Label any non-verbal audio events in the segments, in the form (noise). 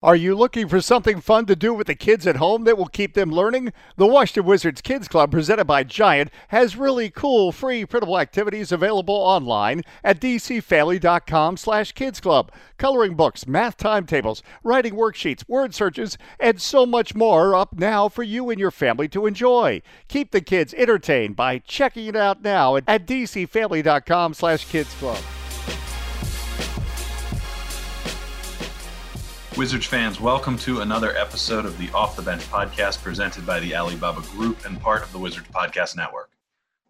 Are you looking for something fun to do with the kids at home that will keep them learning? The Washington Wizards Kids Club, presented by Giant, has really cool, free, printable activities available online at dcfamily.com slash kids club. Coloring books, math timetables, writing worksheets, word searches, and so much more up now for you and your family to enjoy. Keep the kids entertained by checking it out now at dcfamily.com slash kids club. Wizards fans, welcome to another episode of the Off the Bench podcast presented by the Alibaba Group and part of the Wizards Podcast Network.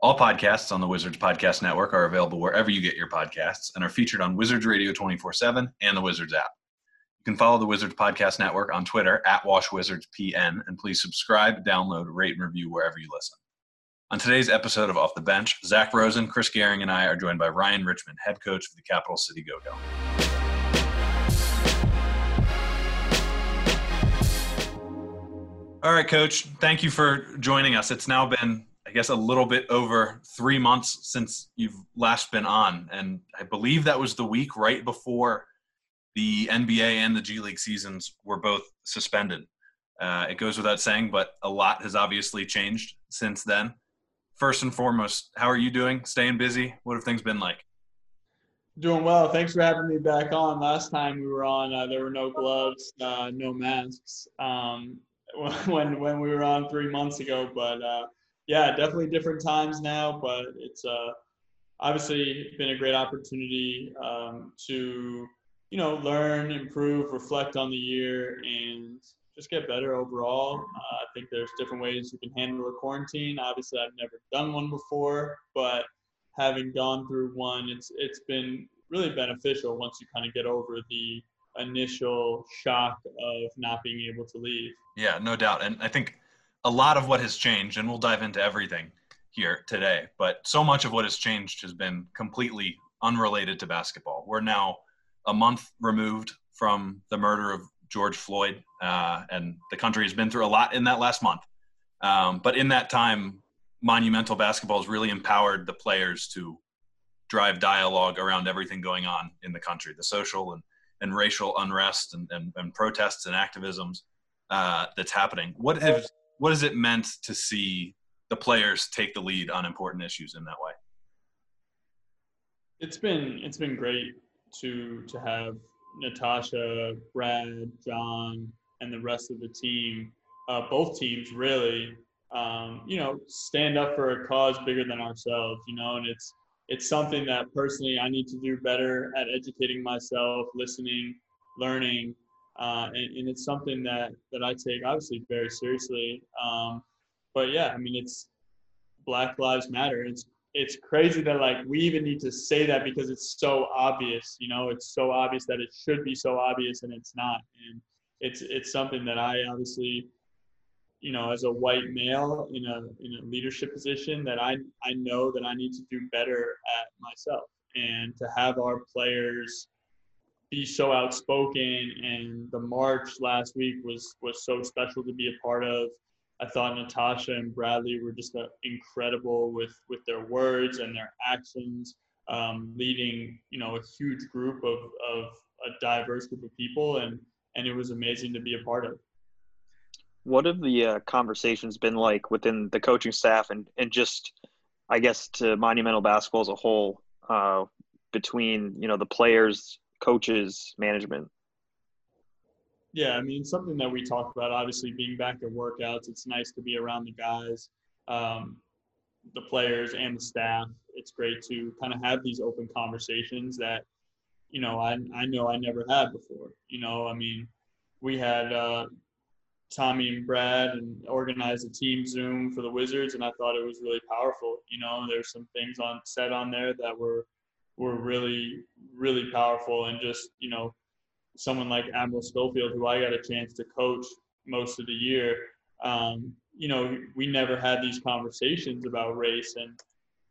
All podcasts on the Wizards Podcast Network are available wherever you get your podcasts and are featured on Wizards Radio 24 7 and the Wizards app. You can follow the Wizards Podcast Network on Twitter at WashWizardsPN and please subscribe, download, rate, and review wherever you listen. On today's episode of Off the Bench, Zach Rosen, Chris Gehring, and I are joined by Ryan Richmond, head coach of the Capital City Go Go. All right, Coach. Thank you for joining us. It's now been, I guess, a little bit over three months since you've last been on, and I believe that was the week right before the NBA and the G League seasons were both suspended. Uh, it goes without saying, but a lot has obviously changed since then. First and foremost, how are you doing? Staying busy? What have things been like? Doing well. Thanks for having me back on. Last time we were on, uh, there were no gloves, uh, no masks. Um, (laughs) when when we were on three months ago. But uh, yeah, definitely different times now. But it's uh, obviously been a great opportunity um, to you know learn, improve, reflect on the year, and just get better overall. Uh, I think there's different ways you can handle a quarantine. Obviously, I've never done one before, but having gone through one, it's it's been really beneficial once you kind of get over the initial shock of not being able to leave. Yeah, no doubt. And I think a lot of what has changed, and we'll dive into everything here today, but so much of what has changed has been completely unrelated to basketball. We're now a month removed from the murder of George Floyd, uh, and the country has been through a lot in that last month. Um, but in that time, monumental basketball has really empowered the players to drive dialogue around everything going on in the country, the social and and racial unrest and, and, and protests and activisms uh, that's happening. What have what has it meant to see the players take the lead on important issues in that way? It's been it's been great to to have Natasha, Brad, John, and the rest of the team, uh, both teams really, um, you know, stand up for a cause bigger than ourselves. You know, and it's it's something that personally I need to do better at educating myself, listening, learning, uh, and, and, it's something that that I take obviously very seriously. Um, but yeah, I mean, it's Black Lives Matter. It's it's crazy that like we even need to say that because it's so obvious. You know, it's so obvious that it should be so obvious, and it's not. And it's it's something that I obviously you know, as a white male in a in a leadership position that I I know that I need to do better at myself and to have our players be so outspoken and the march last week was was so special to be a part of. I thought Natasha and Bradley were just uh, incredible with with their words and their actions, um, leading you know a huge group of of a diverse group of people, and and it was amazing to be a part of. What have the uh, conversations been like within the coaching staff and, and just, I guess, to Monumental Basketball as a whole, uh, between you know the players, coaches, management? Yeah, I mean something that we talked about. Obviously, being back at workouts, it's nice to be around the guys, um, the players, and the staff. It's great to kind of have these open conversations that, you know, I I know I never had before. You know, I mean, we had uh, Tommy and Brad and organized a team Zoom for the Wizards, and I thought it was really powerful. You know, there's some things on said on there that were were really really powerful, and just you know, someone like Admiral Schofield, who I got a chance to coach most of the year. Um, you know, we never had these conversations about race, and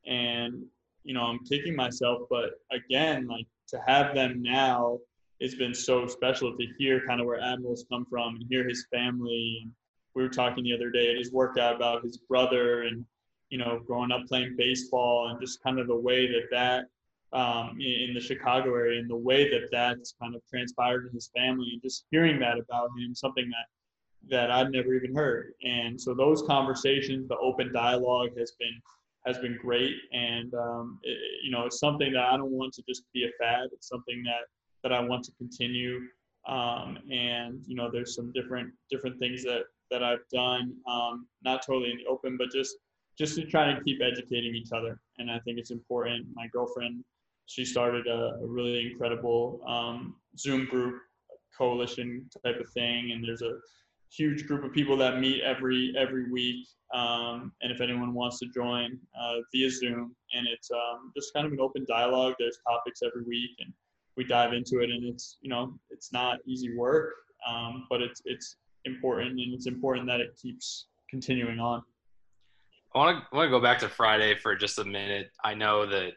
and you know, I'm kicking myself, but again, like to have them now it's been so special to hear kind of where Admiral's come from and hear his family. We were talking the other day at his workout about his brother and, you know, growing up playing baseball and just kind of the way that that um, in, the Chicago area, and the way that that's kind of transpired in his family, and just hearing that about him, something that that I'd never even heard. And so those conversations, the open dialogue, has been has been great, and um, it, you know, it's something that I don't want to just be a fad. It's something that that I want to continue. Um, and you know, there's some different different things that that I've done, um, not totally in the open, but just just to try and keep educating each other. And I think it's important. My girlfriend, she started a, a really incredible um, Zoom group coalition type of thing, and there's a huge group of people that meet every every week. Um, and if anyone wants to join uh, via Zoom, and it's um, just kind of an open dialogue. There's topics every week, and we dive into it. And it's you know it's not easy work, um, but it's it's important, and it's important that it keeps continuing on. I want to want to go back to Friday for just a minute. I know that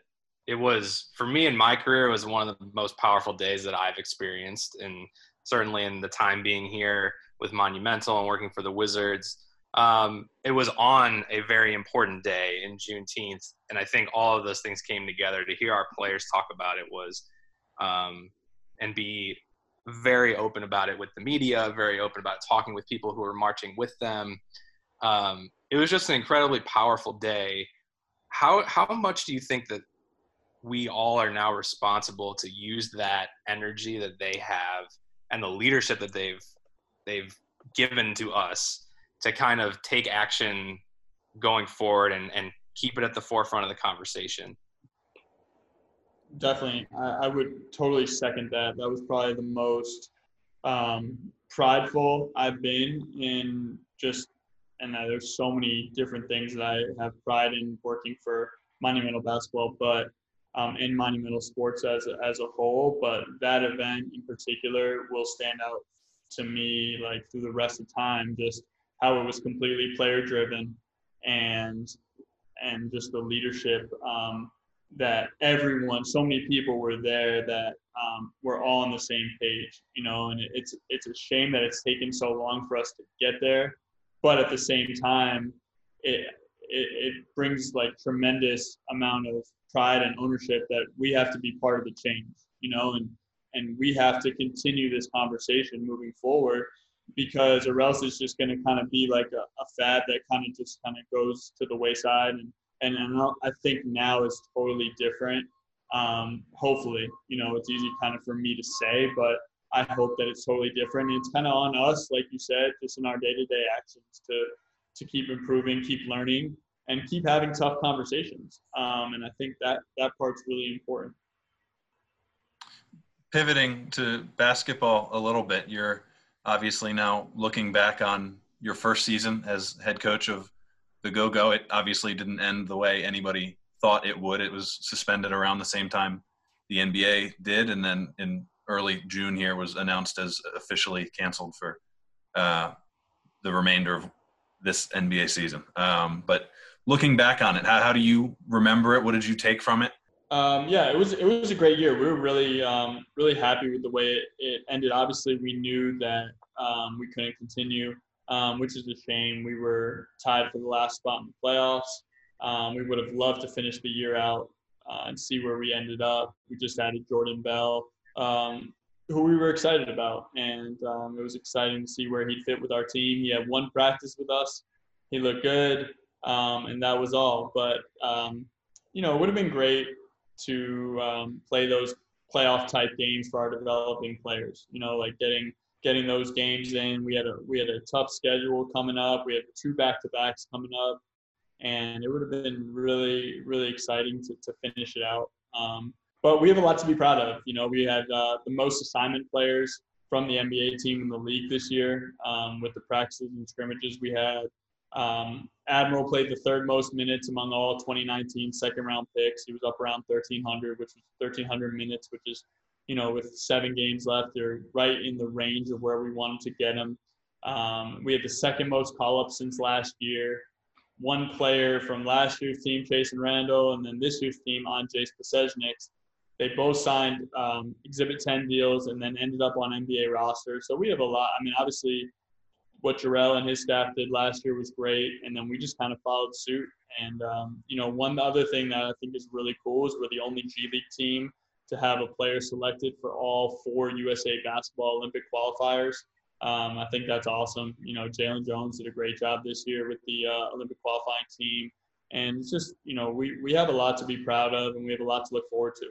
it was for me in my career it was one of the most powerful days that I've experienced, and certainly in the time being here with Monumental and working for the Wizards. Um, it was on a very important day in Juneteenth, and I think all of those things came together to hear our players talk about it was, um, and be very open about it with the media, very open about talking with people who were marching with them. Um, it was just an incredibly powerful day. How how much do you think that we all are now responsible to use that energy that they have and the leadership that they've they've given to us to kind of take action going forward and, and keep it at the forefront of the conversation. Definitely. I, I would totally second that. That was probably the most um, prideful I've been in just, and there's so many different things that I have pride in working for Monumental Basketball, but um, in Monumental Sports as as a whole. But that event in particular will stand out to me like through the rest of time just how it was completely player driven and and just the leadership um, that everyone so many people were there that um, we're all on the same page you know and it's it's a shame that it's taken so long for us to get there but at the same time it it, it brings like tremendous amount of pride and ownership that we have to be part of the change you know and and we have to continue this conversation moving forward because or else it's just going to kind of be like a, a fad that kind of just kind of goes to the wayside and and, and I think now is totally different. Um, hopefully, you know, it's easy kind of for me to say, but I hope that it's totally different. And it's kind of on us, like you said, just in our day-to-day actions to to keep improving, keep learning, and keep having tough conversations. Um, and I think that that part's really important pivoting to basketball a little bit, you're obviously now looking back on your first season as head coach of the Go Go. It obviously didn't end the way anybody thought it would. It was suspended around the same time the NBA did, and then in early June here was announced as officially canceled for uh, the remainder of this NBA season. Um, but looking back on it, how, how do you remember it? What did you take from it? Um, yeah, it was it was a great year. We were really um, really happy with the way it, it ended. Obviously, we knew that um, we couldn't continue, um, which is a shame. We were tied for the last spot in the playoffs. Um, we would have loved to finish the year out uh, and see where we ended up. We just added Jordan Bell, um, who we were excited about, and it was exciting to see where he'd fit with our team. He had one practice with us. He looked good, and that was all. But you know, it would have been great to um, play those playoff type games for our developing players. You know, like getting getting those games in. We had a we had a tough schedule coming up. We had two back to backs coming up, and it would have been really really exciting to to finish it out. Um, but we have a lot to be proud of. You know, we had uh, the most assignment players from the NBA team in the league this year um, with the practices and scrimmages we had. Um, Admiral played the third most minutes among all 2019 second round picks. He was up around 1,300, which was 1,300 minutes, which is, you know, with seven games left, they're right in the range of where we wanted to get him. Um, we had the second most call ups since last year. One player from last year's team, Chasson Randle, and then this year's team, Anzejs Pasecniks. They both signed um, Exhibit 10 deals and then ended up on NBA rosters. So we have a lot. I mean, obviously, what Jarell and his staff did last year was great, and then we just kind of followed suit. And um, you know, one other thing that I think is really cool is we're the only G League team to have a player selected for all four USA Basketball Olympic qualifiers. Um, I think that's awesome. You know, Jalen Jones did a great job this year with the uh, Olympic qualifying team, and it's just you know we we have a lot to be proud of, and we have a lot to look forward to.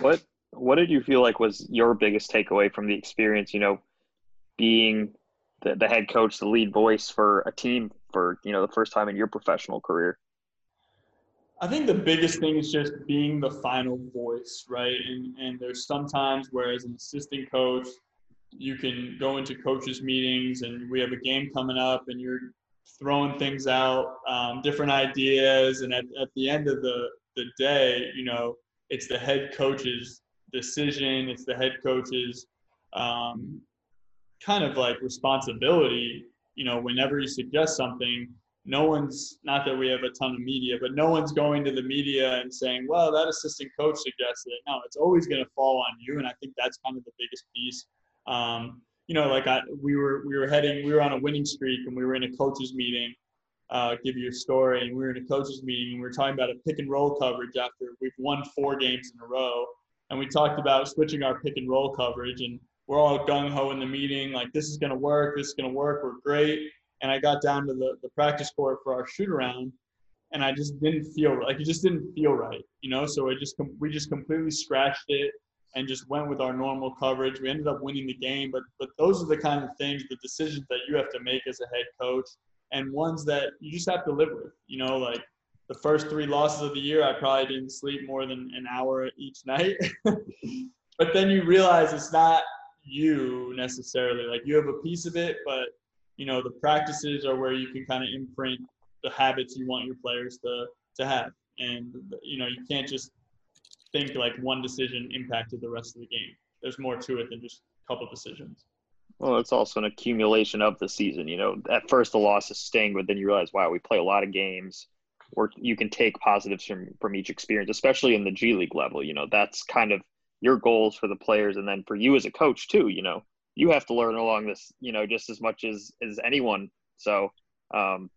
What what did you feel like was your biggest takeaway from the experience? You know, being the, the head coach, the lead voice for a team for you know the first time in your professional career. I think the biggest thing is just being the final voice, right? And and there's sometimes where as an assistant coach, you can go into coaches meetings and we have a game coming up and you're throwing things out, um, different ideas, and at, at the end of the the day, you know, it's the head coach's decision, it's the head coach's um, kind of like responsibility. You know, whenever you suggest something, no one's not that we have a ton of media, but no one's going to the media and saying, "Well, that assistant coach suggested it." No, it's always going to fall on you, and I think that's kind of the biggest piece. Um, you know, like I, we were we were heading, we were on a winning streak, and we were in a coaches meeting. Uh, give you a story, and we were in a coaches meeting, and we were talking about a pick and roll coverage after we've won four games in a row, and we talked about switching our pick and roll coverage, and we're all gung ho in the meeting, like this is gonna work, this is gonna work, we're great. And I got down to the, the practice court for our shoot around, and I just didn't feel like it just didn't feel right, you know. So it just we just completely scratched it and just went with our normal coverage. We ended up winning the game, but but those are the kind of things, the decisions that you have to make as a head coach, and ones that you just have to live with. You know, like the first three losses of the year, I probably didn't sleep more than an hour each night. (laughs) but then you realize it's not you necessarily. Like you have a piece of it, but you know the practices are where you can kind of imprint the habits you want your players to to have, and you know you can't just think like one decision impacted the rest of the game. There's more to it than just a couple decisions. Well, it's also an accumulation of the season. You know, at first the loss losses sting, but then you realize, wow, we play a lot of games where you can take positives from from each experience, especially in the G League level. You know, that's kind of your goals for the players and then for you as a coach too you know you have to learn along this you know just as much as as anyone. So um,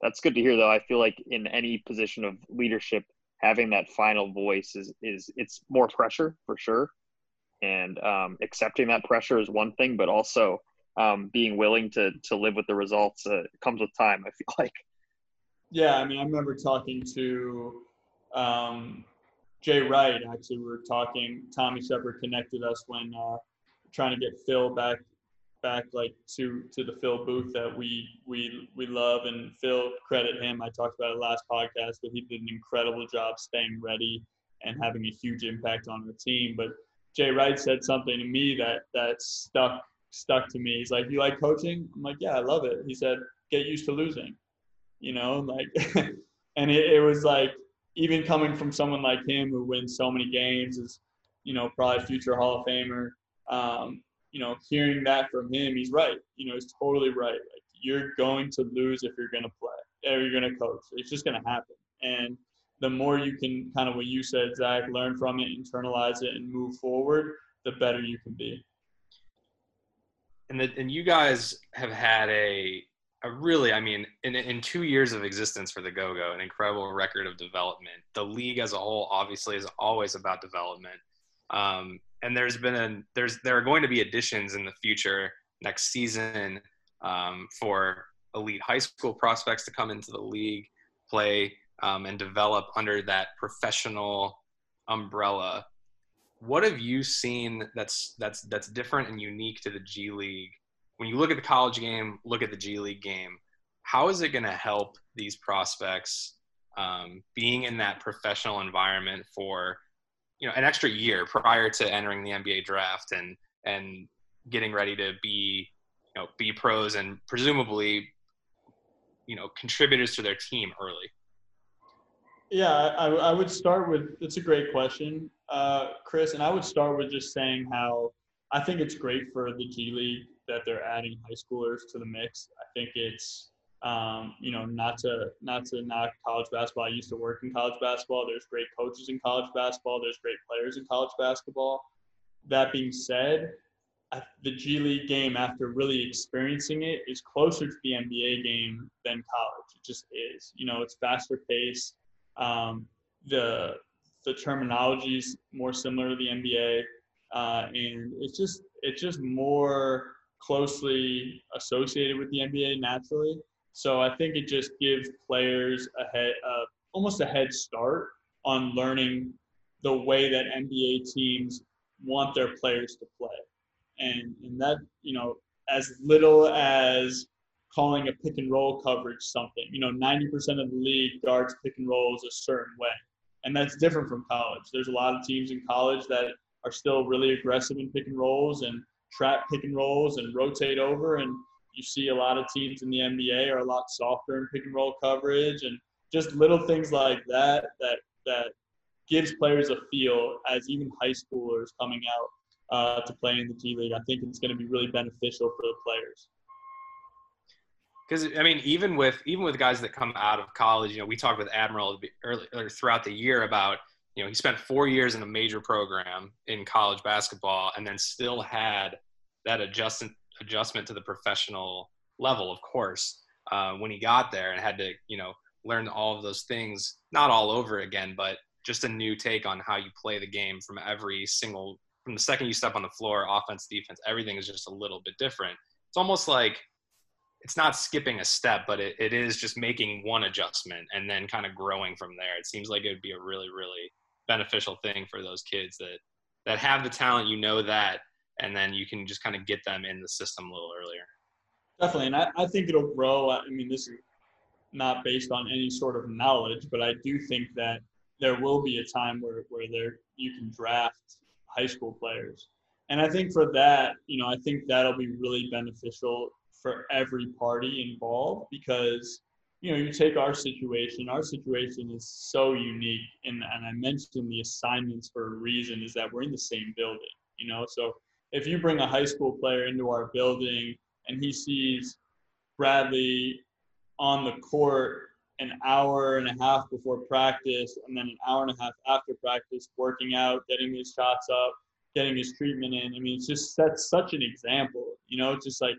that's good to hear though. I feel like in any position of leadership having that final voice is is it's more pressure for sure. And um, accepting that pressure is one thing but also um, being willing to to live with the results uh, comes with time i (laughs) feel like. Yeah i mean i remember talking to um, Jay Wright, actually, we were talking. Tommy Sheppard connected us when uh, trying to get Phil back, back like to to the Phil Booth that we we we love. And Phil, credit him. I talked about it last podcast, but he did an incredible job staying ready and having a huge impact on the team. But Jay Wright said something to me that that stuck stuck to me. He's like, "You like coaching?" I'm like, "Yeah, I love it." He said, "Get used to losing," you know, like, (laughs) and it, it was like even coming from someone like him who wins so many games is, you know, probably future Hall of Famer. Um, you know, hearing that from him, he's right. You know, he's totally right. Like you're going to lose if you're going to play or you're going to coach. It's just going to happen. And the more you can kind of what you said, Zach, learn from it, internalize it, and move forward, the better you can be. And the, and you guys have had a a really, I mean, in, in two years of existence for the Go Go, an incredible record of development. The league as a whole, obviously, is always about development. Um, and there's been a there's there are going to be additions in the future next season um, for elite high school prospects to come into the league, play, um, and develop under that professional umbrella. What have you seen that's that's that's different and unique to the G League when you look at the college game, look at the G League game, how is it going to help these prospects um, being in that professional environment for you know an extra year prior to entering the NBA draft and and getting ready to be you know be pros and presumably you know contributors to their team early yeah i, I would start with it's a great question uh, chris and i would start with just saying how i think it's great for the g league that they're adding high schoolers to the mix. I think it's um, you know not to not to knock college basketball. I used to work in college basketball. There's great coaches in college basketball. There's great players in college basketball. That being said, the G League game, after really experiencing it, is closer to the NBA game than college. It just is. You know, it's faster paced. Um, the the terminology is more similar to the NBA, uh, and it's just it's just more closely associated with the NBA naturally. So I think it just gives players a head, uh, almost a head start on learning the way that NBA teams want their players to play and and that you know as little as calling a pick and roll coverage something. You know, 90% of the league guards pick and rolls a certain way, and that's different from college. There's a lot of teams in college that are still really aggressive in pick and rolls and trap pick and rolls and rotate over, and you see a lot of teams in the NBA are a lot softer in pick and roll coverage and just little things like that that that gives players a feel as even high schoolers coming out uh, to play in the G League. I think it's going to be really beneficial for the players. Because I mean, even with even with guys that come out of college, you know, we talked with Admiral early or throughout the year about you know he spent four years in a major program in college basketball, and then still had that adjustment adjustment to the professional level, of course, uh, when he got there, and had to you know learn all of those things, not all over again, but just a new take on how you play the game from every single from the second you step on the floor, offense, defense, everything is just a little bit different. It's almost like it's not skipping a step, but it, it is just making one adjustment and then kind of growing from there. It seems like it would be a really, really beneficial thing for those kids that that have the talent, you know that, and then you can just kind of get them in the system a little earlier. Definitely, and I, I think it'll grow. I mean, this is not based on any sort of knowledge, but I do think that there will be a time where where there you can draft high school players. And I think for that, you know, I think that'll be really beneficial for every party involved because, you know, you take our situation, our situation is so unique. And, and I mentioned the assignments for a reason is that we're in the same building, you know. So if you bring a high school player into our building and he sees Bradley on the court an hour and a half before practice and then an hour and a half after practice working out getting his shots up getting his treatment in i mean it's just that's such an example you know it's just like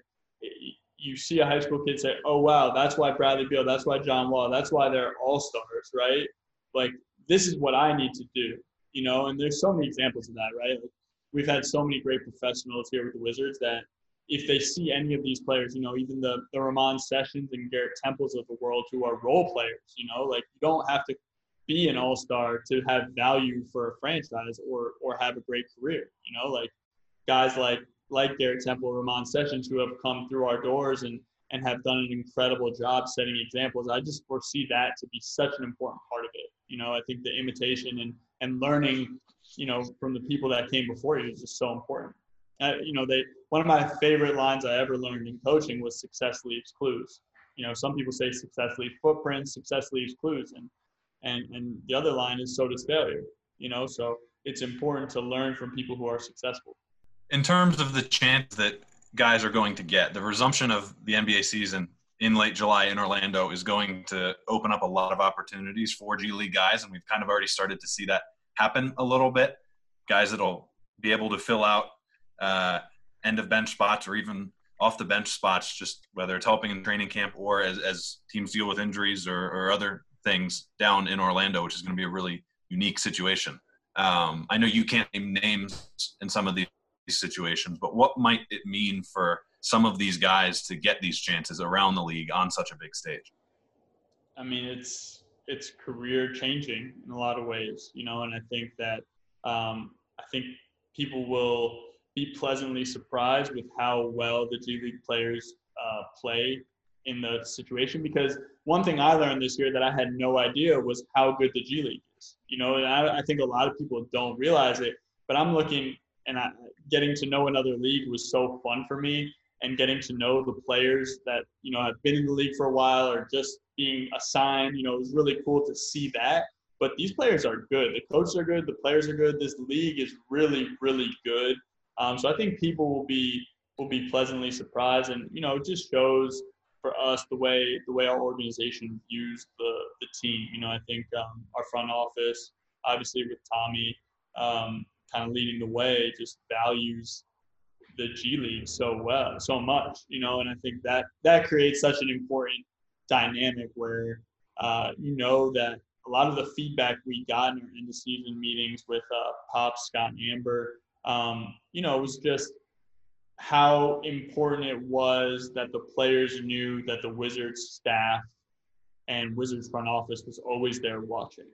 you see a high school kid say oh wow that's why bradley beal that's why john wall that's why they're all stars right? Like this is what i need to do you know and there's so many examples of that right? Like, we've had so many great professionals here with the wizards that if they see any of these players, you know, even the, the Ramon Sessions and Garrett Temples of the world who are role players, you know, like you don't have to be an all-star to have value for a franchise or or have a great career, you know, like guys like like Garrett Temple, Ramon Sessions who have come through our doors and and have done an incredible job setting examples. I just foresee that to be such an important part of it. You know, I think the imitation and and learning, you know, from the people that came before you is just so important. Uh, you know, they one of my favorite lines I ever learned in coaching was "success leaves clues." You know, some people say "success leaves footprints," "success leaves clues," and and and the other line is "so does failure." You know, so it's important to learn from people who are successful. In terms of the chance that guys are going to get, the resumption of the NBA season in late July in Orlando is going to open up a lot of opportunities for G League guys, and we've kind of already started to see that happen a little bit. Guys that'll be able to fill out uh, end of bench spots or even off the bench spots, just whether it's helping in training camp or as, as teams deal with injuries or, or other things down in Orlando, which is going to be a really unique situation. Um, I know you can't name names in some of these situations, but what might it mean for some of these guys to get these chances around the league on such a big stage? I mean, it's it's career changing in a lot of ways, you know, and I think that um, I think people will be pleasantly surprised with how well the G League players uh, play in the situation. Because one thing I learned this year that I had no idea was how good the G League is. You know, and I, I think a lot of people don't realize it. But I'm looking and I, getting to know another league was so fun for me. And getting to know the players that you know have been in the league for a while or just being assigned, you know, it was really cool to see that. But these players are good. The coaches are good. The players are good. This league is really, really good. Um, so I think people will be will be pleasantly surprised, and you know, it just shows for us the way the way our organization views the the team. You know, I think um, our front office, obviously with Tommy, um, kind of leading the way, just values the G League so well, so much, you know, and I think that that creates such an important dynamic where uh, you know that a lot of the feedback we got in our end of season meetings with uh, Pop, Scott, and Amber, um, you know, it was just how important it was that the players knew that the Wizards staff and Wizards front office was always there watching.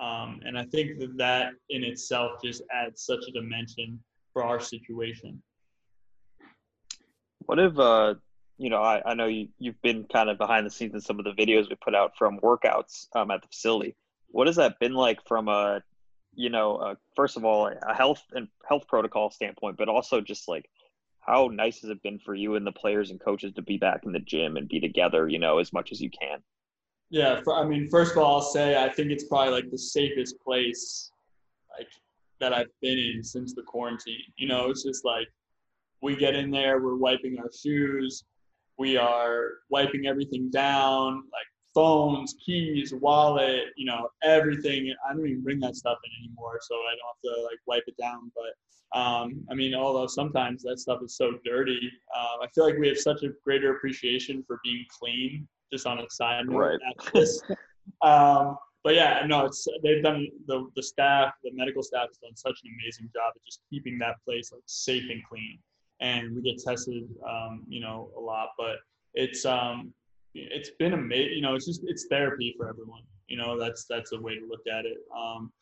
Um, and I think that that in itself just adds such a dimension for our situation. What if, uh, you know, I, I know you, you've been kind of behind the scenes in some of the videos we put out from workouts um, at the facility. What has that been like from a, you know, uh, first of all, a health and health protocol standpoint, but also just like how nice has it been for you and the players and coaches to be back in the gym and be together, you know, as much as you can? Yeah, I mean, first of all, I'll say I think it's probably like the safest place like that I've been in since the quarantine. You know, it's just like we get in there, we're wiping our shoes, we are wiping everything down, like phones, keys, wallet, you know, everything. I don't even bring that stuff in anymore, so I don't have to like wipe it down. But um, I mean, although sometimes that stuff is so dirty, uh, I feel like we have such a greater appreciation for being clean. Just on a side note, Right. this. (laughs) um, but yeah, no, it's they've done the the staff, the medical staff has done such an amazing job at just keeping that place like safe and clean. And we get tested, um, you know, a lot, but it's um, it's been amazing. You know, it's just it's therapy for everyone. You know, that's that's a way to look at it. Um,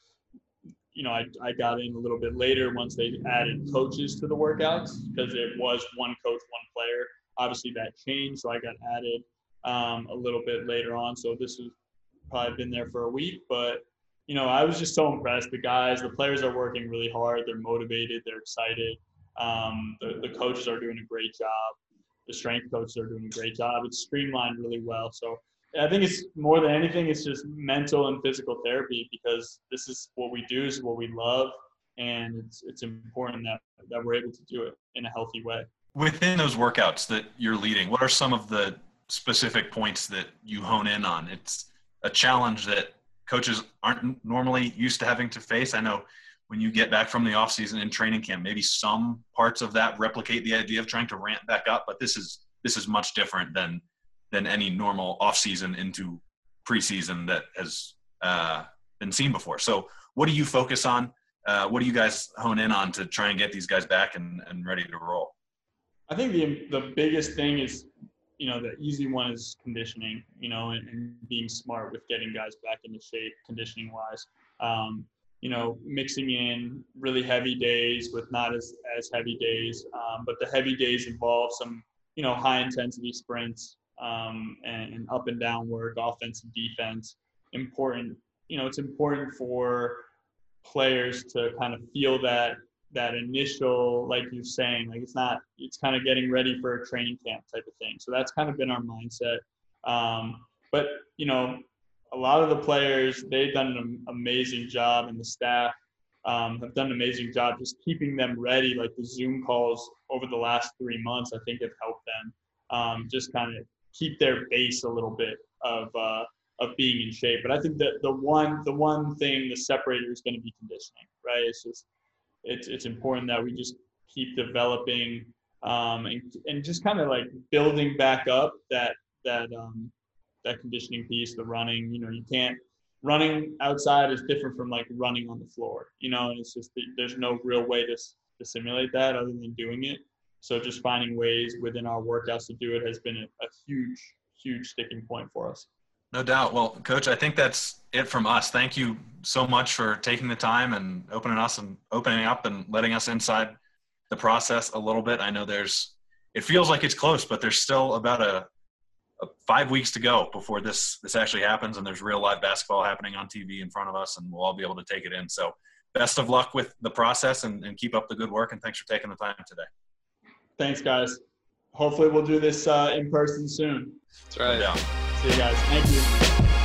you know, I, I got in a little bit later once they added coaches to the workouts because it was one coach, one player. Obviously, that changed, so I got added um, a little bit later on. So this has probably been there for a week, but you know, I was just so impressed. The guys, the players are working really hard. They're motivated. They're excited. Um, the, the coaches are doing a great job. The strength coaches are doing a great job. It's streamlined really well. So I think it's more than anything, it's just mental and physical therapy because this is what we do, is what we love, and it's it's important that that we're able to do it in a healthy way. Within those workouts that you're leading, what are some of the specific points that you hone in on? It's a challenge that coaches aren't normally used to having to face. I know when you get back from the off season in training camp, maybe some parts of that replicate the idea of trying to ramp back up, but this is this is much different than than any normal off season into preseason that has uh, been seen before. So, what do you focus on? Uh, what do you guys hone in on to try and get these guys back and, and ready to roll? I think the the biggest thing is, you know, the easy one is conditioning, you know, and, and being smart with getting guys back into shape, conditioning wise. Um, you know, mixing in really heavy days with not as as heavy days, um, but the heavy days involve some, you know, high intensity sprints um, and, and up and down work, offense and defense. Important, you know, it's important for players to kind of feel that that initial, like you're saying, like it's not, it's kind of getting ready for a training camp type of thing. So that's kind of been our mindset. Um, but you know, a lot of the players they've done an amazing job, and the staff um, have done an amazing job just keeping them ready. Like the Zoom calls over the last three months, I think have helped them um, just kind of keep their base a little bit of uh, of being in shape. But I think that the one the one thing the separator is going to be conditioning, right? It's just it's it's important that we just keep developing um, and and just kind of like building back up that that um, that conditioning piece, the running. You know, you can't running outside is different from like running on the floor. You know, and it's just there's no real way to to simulate that other than doing it. So just finding ways within our workouts to do it has been a, a huge huge sticking point for us. No doubt. Well, coach, I think that's it from us. Thank you so much for taking the time and opening us and opening up and letting us inside the process a little bit. I know there's it feels like it's close, but there's still about a, a five weeks to go before this this actually happens and there's real live basketball happening on TV in front of us and we'll all be able to take it in. So best of luck with the process and, and keep up the good work and thanks for taking the time today. Thanks, guys. Hopefully, we'll do this uh, in person soon. That's right. Yeah. See you guys. Thank you.